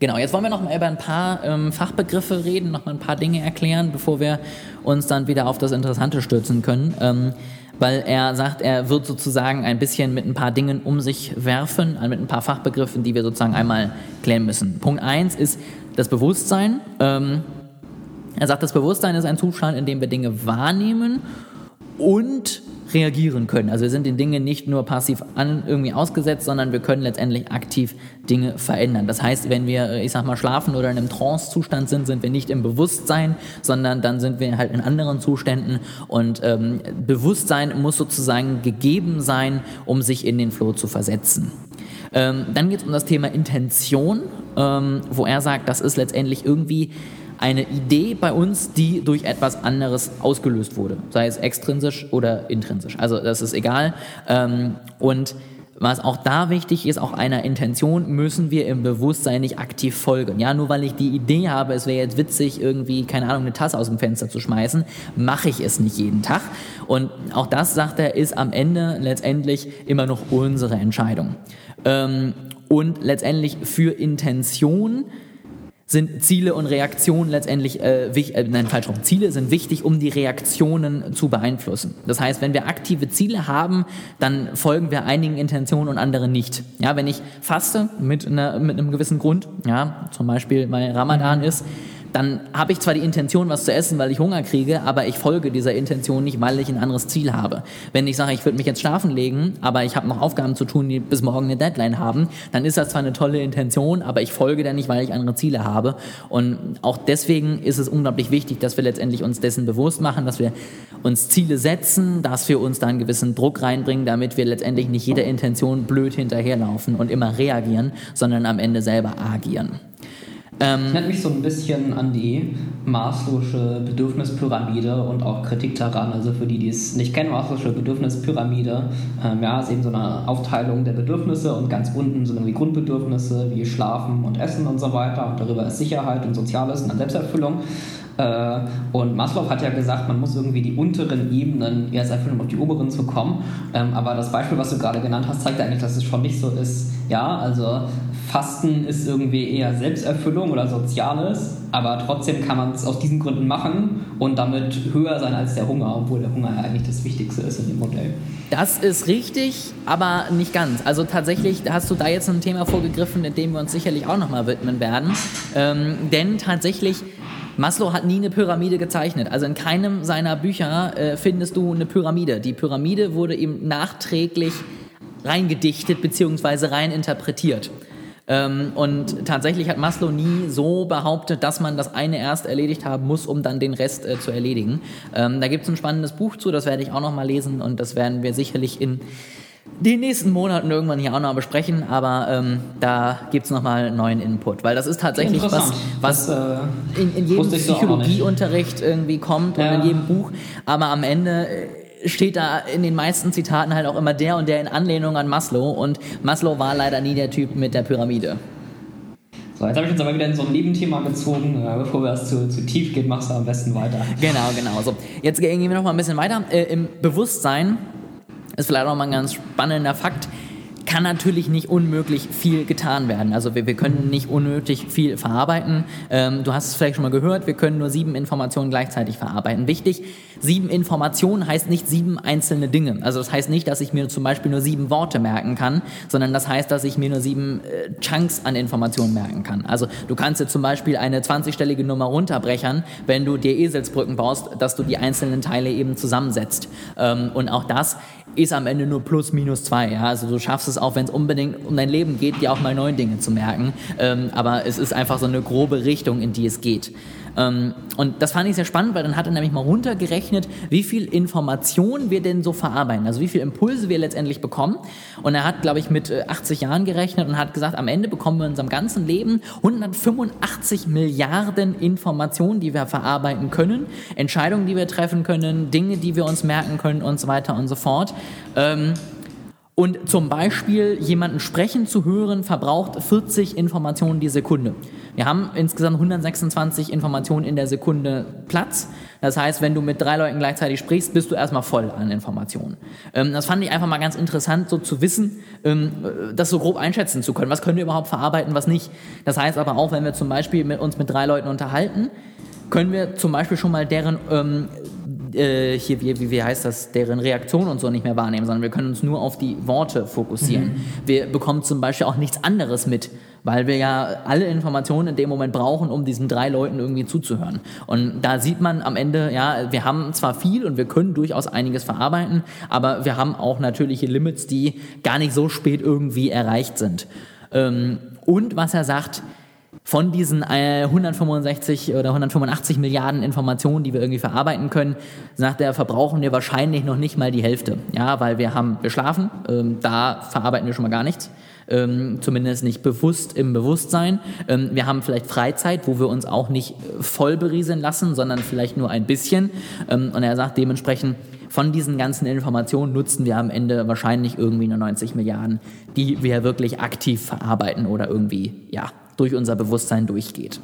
Genau, jetzt wollen wir noch mal über ein paar ähm, Fachbegriffe reden, noch mal ein paar Dinge erklären, bevor wir uns dann wieder auf das Interessante stürzen können. Ähm, weil er sagt, er wird sozusagen ein bisschen mit ein paar Dingen um sich werfen, mit ein paar Fachbegriffen, die wir sozusagen einmal klären müssen. Punkt eins ist das Bewusstsein. Ähm, er sagt, das Bewusstsein ist ein Zustand, in dem wir Dinge wahrnehmen und reagieren können. Also wir sind den Dingen nicht nur passiv an, irgendwie ausgesetzt, sondern wir können letztendlich aktiv Dinge verändern. Das heißt, wenn wir, äh, ich sag mal, schlafen oder in einem Trance-Zustand sind, sind wir nicht im Bewusstsein, sondern dann sind wir halt in anderen Zuständen und ähm, Bewusstsein muss sozusagen gegeben sein, um sich in den Flow zu versetzen. Ähm, dann geht es um das Thema Intention, ähm, wo er sagt, das ist letztendlich irgendwie eine Idee bei uns, die durch etwas anderes ausgelöst wurde, sei es extrinsisch oder intrinsisch. Also das ist egal. Ähm, und was auch da wichtig ist, auch einer Intention müssen wir im Bewusstsein nicht aktiv folgen. Ja, nur weil ich die Idee habe, es wäre jetzt witzig, irgendwie, keine Ahnung, eine Tasse aus dem Fenster zu schmeißen, mache ich es nicht jeden Tag. Und auch das, sagt er, ist am Ende letztendlich immer noch unsere Entscheidung. Ähm, und letztendlich für Intention sind Ziele und Reaktionen letztendlich äh, wichtig, äh, nein, falsch rum. Ziele sind wichtig, um die Reaktionen zu beeinflussen. Das heißt, wenn wir aktive Ziele haben, dann folgen wir einigen Intentionen und anderen nicht. Ja, wenn ich faste mit, einer, mit einem gewissen Grund, ja, zum Beispiel weil Ramadan ist, dann habe ich zwar die Intention, was zu essen, weil ich Hunger kriege, aber ich folge dieser Intention nicht, weil ich ein anderes Ziel habe. Wenn ich sage, ich würde mich jetzt schlafen legen, aber ich habe noch Aufgaben zu tun, die bis morgen eine Deadline haben, dann ist das zwar eine tolle Intention, aber ich folge da nicht, weil ich andere Ziele habe. Und auch deswegen ist es unglaublich wichtig, dass wir letztendlich uns dessen bewusst machen, dass wir uns Ziele setzen, dass wir uns da einen gewissen Druck reinbringen, damit wir letztendlich nicht jeder Intention blöd hinterherlaufen und immer reagieren, sondern am Ende selber agieren. Ähm, ich erinnere mich so ein bisschen an die Maslow'sche Bedürfnispyramide und auch Kritik daran. Also für die, die es nicht kennen, Maslow'sche Bedürfnispyramide, ähm, ja, ist eben so eine Aufteilung der Bedürfnisse und ganz unten sind irgendwie Grundbedürfnisse wie Schlafen und Essen und so weiter. Und darüber ist Sicherheit und Soziales und dann Selbsterfüllung. Äh, und Maslow hat ja gesagt, man muss irgendwie die unteren Ebenen erst erfüllen, um auf die oberen zu kommen. Ähm, aber das Beispiel, was du gerade genannt hast, zeigt eigentlich, dass es schon nicht so ist. Ja, also Fasten ist irgendwie eher Selbsterfüllung oder Soziales, aber trotzdem kann man es aus diesen Gründen machen und damit höher sein als der Hunger, obwohl der Hunger ja eigentlich das Wichtigste ist in dem Modell. Das ist richtig, aber nicht ganz. Also tatsächlich hast du da jetzt ein Thema vorgegriffen, in dem wir uns sicherlich auch nochmal widmen werden. Ähm, denn tatsächlich Maslow hat nie eine Pyramide gezeichnet. Also in keinem seiner Bücher äh, findest du eine Pyramide. Die Pyramide wurde ihm nachträglich reingedichtet bzw. rein interpretiert. Ähm, und tatsächlich hat Maslow nie so behauptet, dass man das eine erst erledigt haben muss, um dann den Rest äh, zu erledigen. Ähm, da gibt es ein spannendes Buch zu, das werde ich auch noch mal lesen und das werden wir sicherlich in den nächsten Monaten irgendwann hier auch noch besprechen, aber ähm, da gibt es nochmal neuen Input, weil das ist tatsächlich was, was das, äh, in, in, jedem Psychologieunterricht irgendwie kommt ja. und in jedem Buch, aber am Ende äh, steht da in den meisten Zitaten halt auch immer der und der in Anlehnung an Maslow und Maslow war leider nie der Typ mit der Pyramide. So, jetzt habe ich uns aber wieder in so ein Nebenthema gezogen. Äh, bevor wir das zu, zu tief geht, machst du am besten weiter. Genau, genau. So, jetzt gehen wir noch mal ein bisschen weiter. Äh, Im Bewusstsein ist vielleicht auch mal ein ganz spannender Fakt kann natürlich nicht unmöglich viel getan werden. Also wir, wir können nicht unnötig viel verarbeiten. Ähm, du hast es vielleicht schon mal gehört, wir können nur sieben Informationen gleichzeitig verarbeiten. Wichtig, sieben Informationen heißt nicht sieben einzelne Dinge. Also das heißt nicht, dass ich mir zum Beispiel nur sieben Worte merken kann, sondern das heißt, dass ich mir nur sieben äh, Chunks an Informationen merken kann. Also du kannst dir zum Beispiel eine 20-stellige Nummer runterbrechern, wenn du dir Eselsbrücken baust, dass du die einzelnen Teile eben zusammensetzt. Ähm, und auch das ist am Ende nur plus minus zwei. Ja? Also du schaffst es auch, wenn es unbedingt um dein Leben geht, dir auch mal neue Dinge zu merken. Ähm, aber es ist einfach so eine grobe Richtung, in die es geht. Ähm, und das fand ich sehr spannend, weil dann hat er nämlich mal runtergerechnet, wie viel Information wir denn so verarbeiten, also wie viel Impulse wir letztendlich bekommen. Und er hat, glaube ich, mit 80 äh, Jahren gerechnet und hat gesagt, am Ende bekommen wir in unserem ganzen Leben 185 Milliarden Informationen, die wir verarbeiten können, Entscheidungen, die wir treffen können, Dinge, die wir uns merken können und so weiter und so fort. Ähm, und zum Beispiel jemanden sprechen zu hören, verbraucht 40 Informationen die Sekunde. Wir haben insgesamt 126 Informationen in der Sekunde Platz. Das heißt, wenn du mit drei Leuten gleichzeitig sprichst, bist du erstmal voll an Informationen. Ähm, das fand ich einfach mal ganz interessant, so zu wissen, ähm, das so grob einschätzen zu können. Was können wir überhaupt verarbeiten, was nicht. Das heißt aber auch, wenn wir zum Beispiel mit uns mit drei Leuten unterhalten, können wir zum Beispiel schon mal deren ähm, äh, hier, wie, wie heißt das, deren Reaktion und so nicht mehr wahrnehmen, sondern wir können uns nur auf die Worte fokussieren. Mhm. Wir bekommen zum Beispiel auch nichts anderes mit, weil wir ja alle Informationen in dem Moment brauchen, um diesen drei Leuten irgendwie zuzuhören. Und da sieht man am Ende, ja, wir haben zwar viel und wir können durchaus einiges verarbeiten, aber wir haben auch natürliche Limits, die gar nicht so spät irgendwie erreicht sind. Ähm, und was er sagt, von diesen 165 äh, oder 185 Milliarden Informationen, die wir irgendwie verarbeiten können, sagt er, verbrauchen wir wahrscheinlich noch nicht mal die Hälfte. Ja, weil wir haben, wir schlafen, ähm, da verarbeiten wir schon mal gar nichts. Ähm, zumindest nicht bewusst im Bewusstsein. Ähm, wir haben vielleicht Freizeit, wo wir uns auch nicht äh, voll berieseln lassen, sondern vielleicht nur ein bisschen. Ähm, und er sagt dementsprechend, von diesen ganzen Informationen nutzen wir am Ende wahrscheinlich irgendwie nur 90 Milliarden, die wir wirklich aktiv verarbeiten oder irgendwie, ja, durch unser Bewusstsein durchgeht.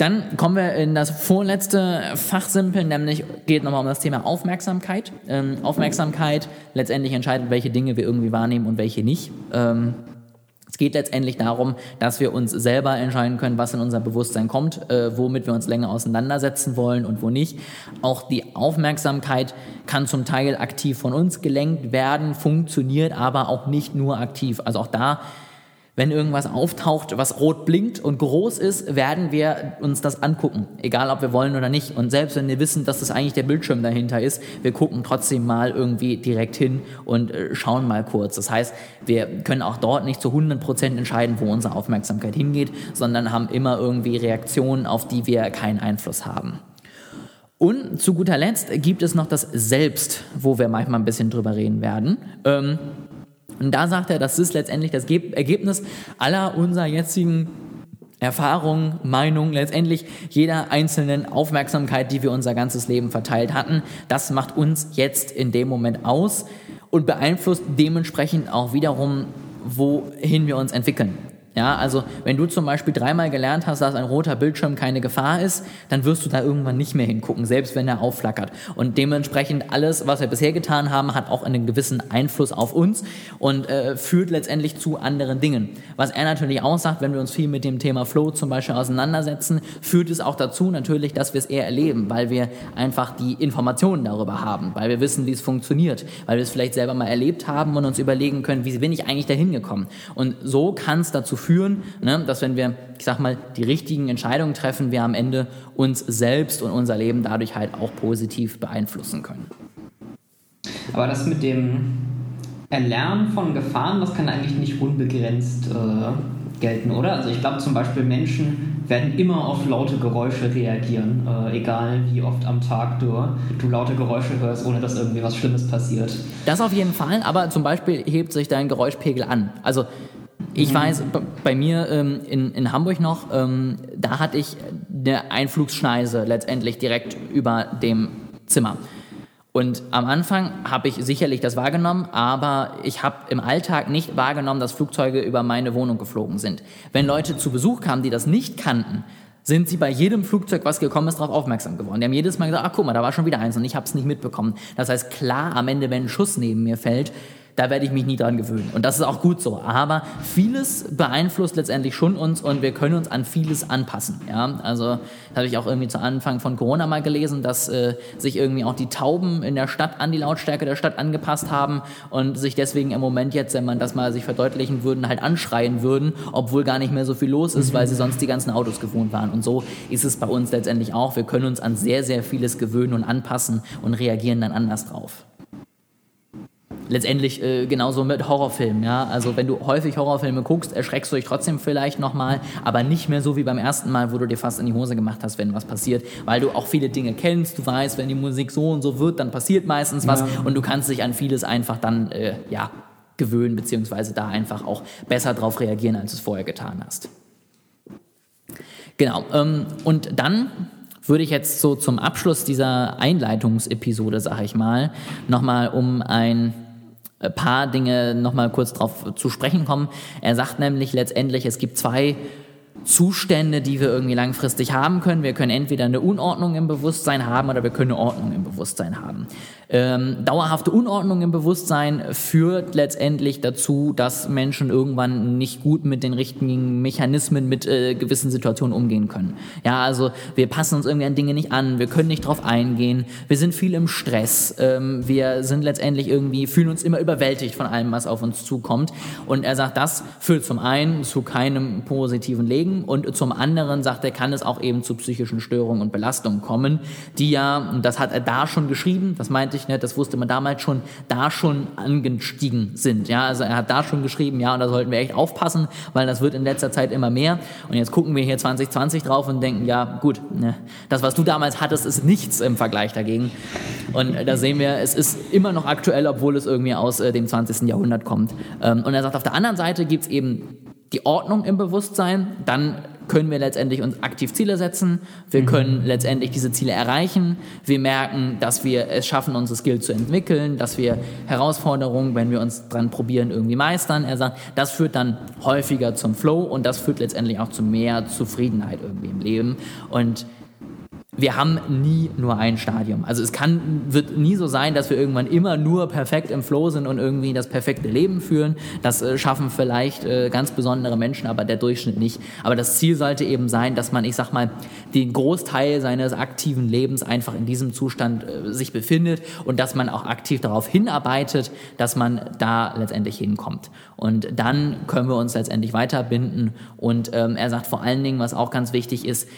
Dann kommen wir in das vorletzte Fachsimpel, nämlich geht nochmal um das Thema Aufmerksamkeit. Ähm, Aufmerksamkeit letztendlich entscheidet, welche Dinge wir irgendwie wahrnehmen und welche nicht. Ähm, es geht letztendlich darum, dass wir uns selber entscheiden können, was in unser Bewusstsein kommt, äh, womit wir uns länger auseinandersetzen wollen und wo nicht. Auch die Aufmerksamkeit kann zum Teil aktiv von uns gelenkt werden, funktioniert aber auch nicht nur aktiv. Also auch da wenn irgendwas auftaucht, was rot blinkt und groß ist, werden wir uns das angucken, egal ob wir wollen oder nicht. Und selbst wenn wir wissen, dass das eigentlich der Bildschirm dahinter ist, wir gucken trotzdem mal irgendwie direkt hin und äh, schauen mal kurz. Das heißt, wir können auch dort nicht zu 100 Prozent entscheiden, wo unsere Aufmerksamkeit hingeht, sondern haben immer irgendwie Reaktionen, auf die wir keinen Einfluss haben. Und zu guter Letzt gibt es noch das Selbst, wo wir manchmal ein bisschen drüber reden werden. Ähm, und da sagt er, das ist letztendlich das Ergebnis aller unserer jetzigen Erfahrungen, Meinungen, letztendlich jeder einzelnen Aufmerksamkeit, die wir unser ganzes Leben verteilt hatten. Das macht uns jetzt in dem Moment aus und beeinflusst dementsprechend auch wiederum, wohin wir uns entwickeln. Ja, also wenn du zum Beispiel dreimal gelernt hast, dass ein roter Bildschirm keine Gefahr ist, dann wirst du da irgendwann nicht mehr hingucken, selbst wenn er aufflackert. Und dementsprechend alles, was wir bisher getan haben, hat auch einen gewissen Einfluss auf uns und äh, führt letztendlich zu anderen Dingen. Was er natürlich auch sagt, wenn wir uns viel mit dem Thema Flow zum Beispiel auseinandersetzen, führt es auch dazu natürlich, dass wir es eher erleben, weil wir einfach die Informationen darüber haben, weil wir wissen, wie es funktioniert, weil wir es vielleicht selber mal erlebt haben und uns überlegen können, wie bin ich eigentlich dahin gekommen. Und so kann es dazu führen, ne, dass wenn wir, ich sag mal, die richtigen Entscheidungen treffen, wir am Ende uns selbst und unser Leben dadurch halt auch positiv beeinflussen können. Aber das mit dem Erlernen von Gefahren, das kann eigentlich nicht unbegrenzt äh, gelten, oder? Also ich glaube zum Beispiel Menschen werden immer auf laute Geräusche reagieren, äh, egal wie oft am Tag du, du laute Geräusche hörst, ohne dass irgendwie was Schlimmes passiert. Das auf jeden Fall, aber zum Beispiel hebt sich dein Geräuschpegel an. Also ich mhm. weiß, bei mir ähm, in, in Hamburg noch, ähm, da hatte ich eine Einflugsschneise letztendlich direkt über dem Zimmer. Und am Anfang habe ich sicherlich das wahrgenommen, aber ich habe im Alltag nicht wahrgenommen, dass Flugzeuge über meine Wohnung geflogen sind. Wenn Leute zu Besuch kamen, die das nicht kannten, sind sie bei jedem Flugzeug, was gekommen ist, darauf aufmerksam geworden. Die haben jedes Mal gesagt, ach guck mal, da war schon wieder eins und ich habe es nicht mitbekommen. Das heißt, klar, am Ende, wenn ein Schuss neben mir fällt, da werde ich mich nie dran gewöhnen. Und das ist auch gut so. Aber vieles beeinflusst letztendlich schon uns und wir können uns an vieles anpassen. Ja? Also habe ich auch irgendwie zu Anfang von Corona mal gelesen, dass äh, sich irgendwie auch die Tauben in der Stadt an die Lautstärke der Stadt angepasst haben und sich deswegen im Moment jetzt, wenn man das mal sich verdeutlichen würden, halt anschreien würden, obwohl gar nicht mehr so viel los ist, mhm. weil sie sonst die ganzen Autos gewohnt waren. Und so ist es bei uns letztendlich auch. Wir können uns an sehr, sehr vieles gewöhnen und anpassen und reagieren dann anders drauf letztendlich äh, genauso mit Horrorfilmen. Ja? Also wenn du häufig Horrorfilme guckst, erschreckst du dich trotzdem vielleicht nochmal, aber nicht mehr so wie beim ersten Mal, wo du dir fast in die Hose gemacht hast, wenn was passiert, weil du auch viele Dinge kennst. Du weißt, wenn die Musik so und so wird, dann passiert meistens was ja. und du kannst dich an vieles einfach dann äh, ja, gewöhnen, beziehungsweise da einfach auch besser drauf reagieren, als du es vorher getan hast. Genau. Ähm, und dann würde ich jetzt so zum Abschluss dieser Einleitungsepisode, sage ich mal, nochmal um ein paar Dinge nochmal kurz drauf zu sprechen kommen. Er sagt nämlich letztendlich, es gibt zwei Zustände, die wir irgendwie langfristig haben können. Wir können entweder eine Unordnung im Bewusstsein haben oder wir können eine Ordnung im Bewusstsein haben. Ähm, dauerhafte Unordnung im Bewusstsein führt letztendlich dazu, dass Menschen irgendwann nicht gut mit den richtigen Mechanismen mit äh, gewissen Situationen umgehen können. Ja, also wir passen uns irgendwie an Dinge nicht an, wir können nicht drauf eingehen, wir sind viel im Stress, ähm, wir sind letztendlich irgendwie, fühlen uns immer überwältigt von allem, was auf uns zukommt. Und er sagt, das führt zum einen zu keinem positiven Leben und zum anderen sagt er, kann es auch eben zu psychischen Störungen und Belastungen kommen, die ja, und das hat er da schon geschrieben, das meinte ich sich, ne, das wusste man damals schon, da schon angestiegen sind. Ja, also er hat da schon geschrieben, ja, und da sollten wir echt aufpassen, weil das wird in letzter Zeit immer mehr. Und jetzt gucken wir hier 2020 drauf und denken, ja, gut, ne, das, was du damals hattest, ist nichts im Vergleich dagegen. Und da sehen wir, es ist immer noch aktuell, obwohl es irgendwie aus äh, dem 20. Jahrhundert kommt. Ähm, und er sagt, auf der anderen Seite gibt es eben die Ordnung im Bewusstsein, dann können wir letztendlich uns aktiv Ziele setzen, wir mhm. können letztendlich diese Ziele erreichen, wir merken, dass wir es schaffen, unsere Skill zu entwickeln, dass wir Herausforderungen, wenn wir uns dran probieren, irgendwie meistern. Er sagt, das führt dann häufiger zum Flow und das führt letztendlich auch zu mehr Zufriedenheit irgendwie im Leben und wir haben nie nur ein Stadium. Also es kann, wird nie so sein, dass wir irgendwann immer nur perfekt im Flow sind und irgendwie das perfekte Leben führen. Das äh, schaffen vielleicht äh, ganz besondere Menschen, aber der Durchschnitt nicht. Aber das Ziel sollte eben sein, dass man, ich sag mal, den Großteil seines aktiven Lebens einfach in diesem Zustand äh, sich befindet und dass man auch aktiv darauf hinarbeitet, dass man da letztendlich hinkommt. Und dann können wir uns letztendlich weiterbinden. Und ähm, er sagt vor allen Dingen, was auch ganz wichtig ist,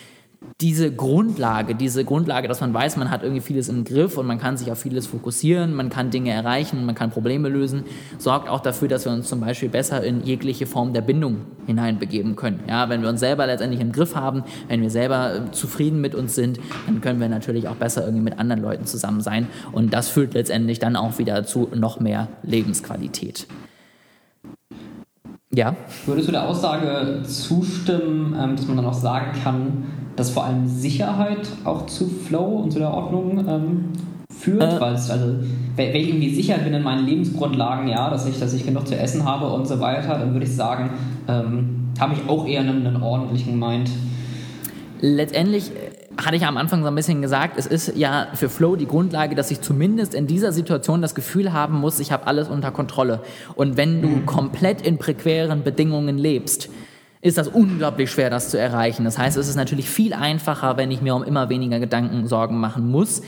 diese Grundlage, diese Grundlage, dass man weiß, man hat irgendwie vieles im Griff und man kann sich auf vieles fokussieren, man kann Dinge erreichen, man kann Probleme lösen, sorgt auch dafür, dass wir uns zum Beispiel besser in jegliche Form der Bindung hineinbegeben können. Ja, wenn wir uns selber letztendlich im Griff haben, wenn wir selber äh, zufrieden mit uns sind, dann können wir natürlich auch besser irgendwie mit anderen Leuten zusammen sein und das führt letztendlich dann auch wieder zu noch mehr Lebensqualität. Ja. Würdest du der Aussage zustimmen, ähm, dass man dann auch sagen kann, dass vor allem Sicherheit auch zu Flow und zu der Ordnung ähm, führt? Äh. Weil es, also, wenn ich irgendwie sicher bin in meinen Lebensgrundlagen, ja, dass ich, dass ich genug zu essen habe und so weiter, dann würde ich sagen, ähm, habe ich auch eher einen, einen ordentlichen Mind. Letztendlich hatte ich am Anfang so ein bisschen gesagt, es ist ja für Flow die Grundlage, dass ich zumindest in dieser Situation das Gefühl haben muss, ich habe alles unter Kontrolle. Und wenn du mhm. komplett in prekären Bedingungen lebst, ist das unglaublich schwer, das zu erreichen. Das heißt, es ist natürlich viel einfacher, wenn ich mir um immer weniger Gedanken Sorgen machen muss.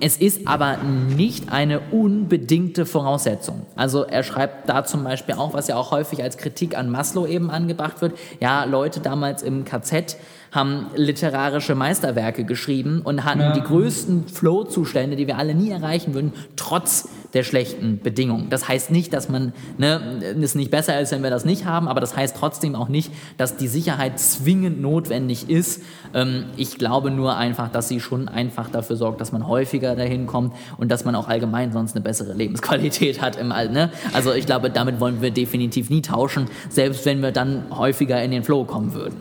Es ist aber nicht eine unbedingte Voraussetzung. Also er schreibt da zum Beispiel auch, was ja auch häufig als Kritik an Maslow eben angebracht wird. Ja, Leute damals im KZ haben literarische Meisterwerke geschrieben und hatten Ja. die größten Flow-Zustände, die wir alle nie erreichen würden, trotz der schlechten Bedingungen. Das heißt nicht, dass man ne, es nicht besser ist, wenn wir das nicht haben, aber das heißt trotzdem auch nicht, dass die Sicherheit zwingend notwendig ist. Ähm, ich glaube nur einfach, dass sie schon einfach dafür sorgt, dass man häufiger dahin kommt und dass man auch allgemein sonst eine bessere Lebensqualität hat im All. Ne? Also ich glaube, damit wollen wir definitiv nie tauschen, selbst wenn wir dann häufiger in den Flow kommen würden.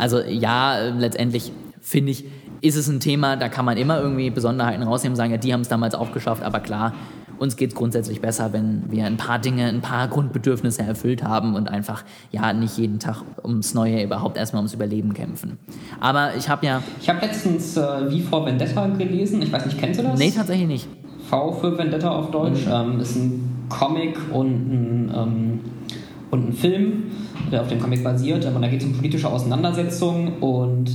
Also ja, letztendlich finde ich, ist es ein Thema, da kann man immer irgendwie Besonderheiten rausnehmen, sagen, ja, die haben es damals auch geschafft, aber klar, uns geht es grundsätzlich besser, wenn wir ein paar Dinge, ein paar Grundbedürfnisse erfüllt haben und einfach, ja, nicht jeden Tag ums Neue überhaupt erstmal ums Überleben kämpfen. Aber ich habe ja, Ich habe letztens äh, Wie vor Vendetta gelesen. Ich weiß nicht, kennst du das? nee, tatsächlich nicht. V für Vendetta auf Deutsch. Ähm, ist ein Comic und ein, ähm, und ein Film, der auf dem Comic basiert. Und da geht es um politische Auseinandersetzungen und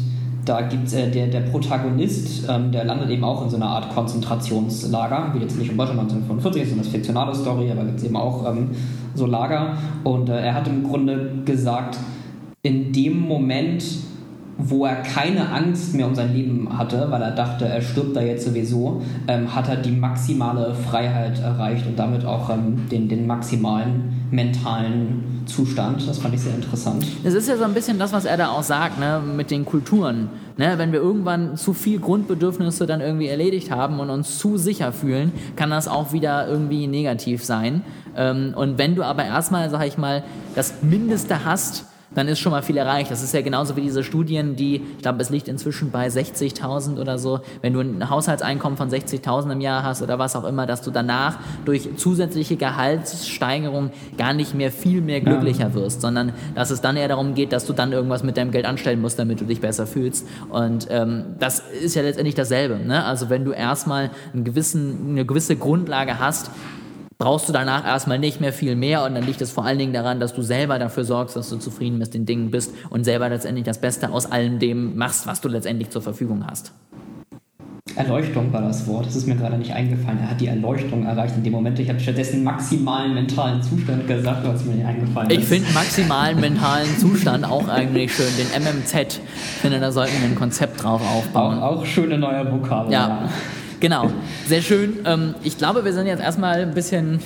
da gibt äh, der, der Protagonist, ähm, der landet eben auch in so einer Art Konzentrationslager, wie jetzt nicht in Deutschland 1945, sondern das fiktionale Story, aber gibt es eben auch ähm, so Lager. Und äh, er hat im Grunde gesagt, in dem Moment, wo er keine Angst mehr um sein Leben hatte, weil er dachte, er stirbt da jetzt sowieso, ähm, hat er die maximale Freiheit erreicht und damit auch ähm, den, den maximalen mentalen Zustand. Das fand ich sehr interessant. Es ist ja so ein bisschen das, was er da auch sagt, ne, mit den Kulturen. Ne, wenn wir irgendwann zu viel Grundbedürfnisse dann irgendwie erledigt haben und uns zu sicher fühlen, kann das auch wieder irgendwie negativ sein. Ähm, und wenn du aber erstmal, sag ich mal, das Mindeste hast, dann ist schon mal viel erreicht. Das ist ja genauso wie diese Studien, die, ich glaube, es liegt inzwischen bei 60.000 oder so, wenn du ein Haushaltseinkommen von 60.000 im Jahr hast oder was auch immer, dass du danach durch zusätzliche Gehaltssteigerung gar nicht mehr viel mehr glücklicher wirst, sondern dass es dann eher darum geht, dass du dann irgendwas mit deinem Geld anstellen musst, damit du dich besser fühlst. Und ähm, das ist ja letztendlich dasselbe. Ne? Also wenn du erstmal einen gewissen, eine gewisse Grundlage hast, brauchst du danach erstmal nicht mehr viel mehr und dann liegt es vor allen Dingen daran, dass du selber dafür sorgst, dass du zufrieden mit den Dingen bist und selber letztendlich das Beste aus allem dem machst, was du letztendlich zur Verfügung hast. Erleuchtung war das Wort. Das ist mir gerade nicht eingefallen. Er hat die Erleuchtung erreicht in dem Moment. Ich habe stattdessen maximalen mentalen Zustand gesagt, was mir nicht eingefallen ist. Ich finde maximalen mentalen Zustand auch eigentlich schön. Den MMZ, ich finde, da sollten wir ein Konzept drauf aufbauen. auch, auch schöne neue Vokabeln. Ja, genau. Sehr schön. Ähm, ich glaube, wir sind jetzt erstmal ein bisschen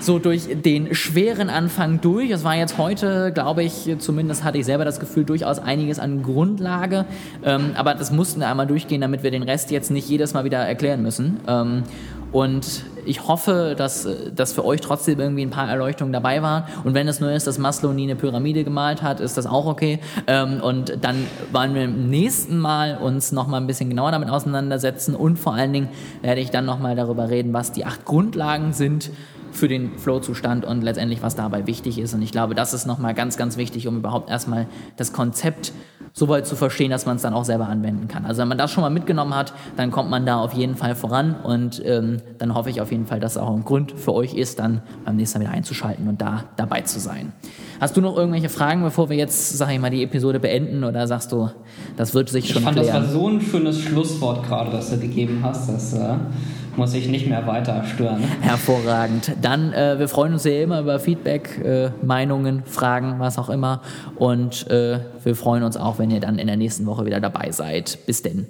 so durch den schweren Anfang durch. Es war jetzt heute, glaube ich, zumindest hatte ich selber das Gefühl, durchaus einiges an Grundlage. Ähm, aber das mussten wir einmal durchgehen, damit wir den Rest jetzt nicht jedes Mal wieder erklären müssen. Ähm, und ich hoffe, dass, dass für euch trotzdem irgendwie ein paar Erleuchtungen dabei waren. Und wenn es nur ist, dass Maslow nie eine Pyramide gemalt hat, ist das auch okay. Ähm, und dann wollen wir im nächsten Mal uns noch mal ein bisschen genauer damit auseinandersetzen. Und vor allen Dingen werde ich dann noch mal darüber reden, was die acht Grundlagen sind für den Flow-Zustand und letztendlich, was dabei wichtig ist. Und ich glaube, das ist nochmal ganz, ganz wichtig, um überhaupt erstmal das Konzept so weit zu verstehen, dass man es dann auch selber anwenden kann. Also wenn man das schon mal mitgenommen hat, dann kommt man da auf jeden Fall voran und ähm, dann hoffe ich auf jeden Fall, dass es auch ein Grund für euch ist, dann beim nächsten Mal wieder einzuschalten und da dabei zu sein. Hast du noch irgendwelche Fragen, bevor wir jetzt, sag ich mal, die Episode beenden oder sagst du, das wird sich Ich schon fand, das war klären? so ein schönes Schlusswort gerade, das du gegeben hast. Das äh, muss ich nicht mehr weiter stören. Hervorragend. Dann, äh, wir freuen uns ja immer über Feedback, äh, Meinungen, Fragen, was auch immer. Und äh, wir freuen uns auch, wenn ihr dann in der nächsten Woche wieder dabei seid. Bis denn.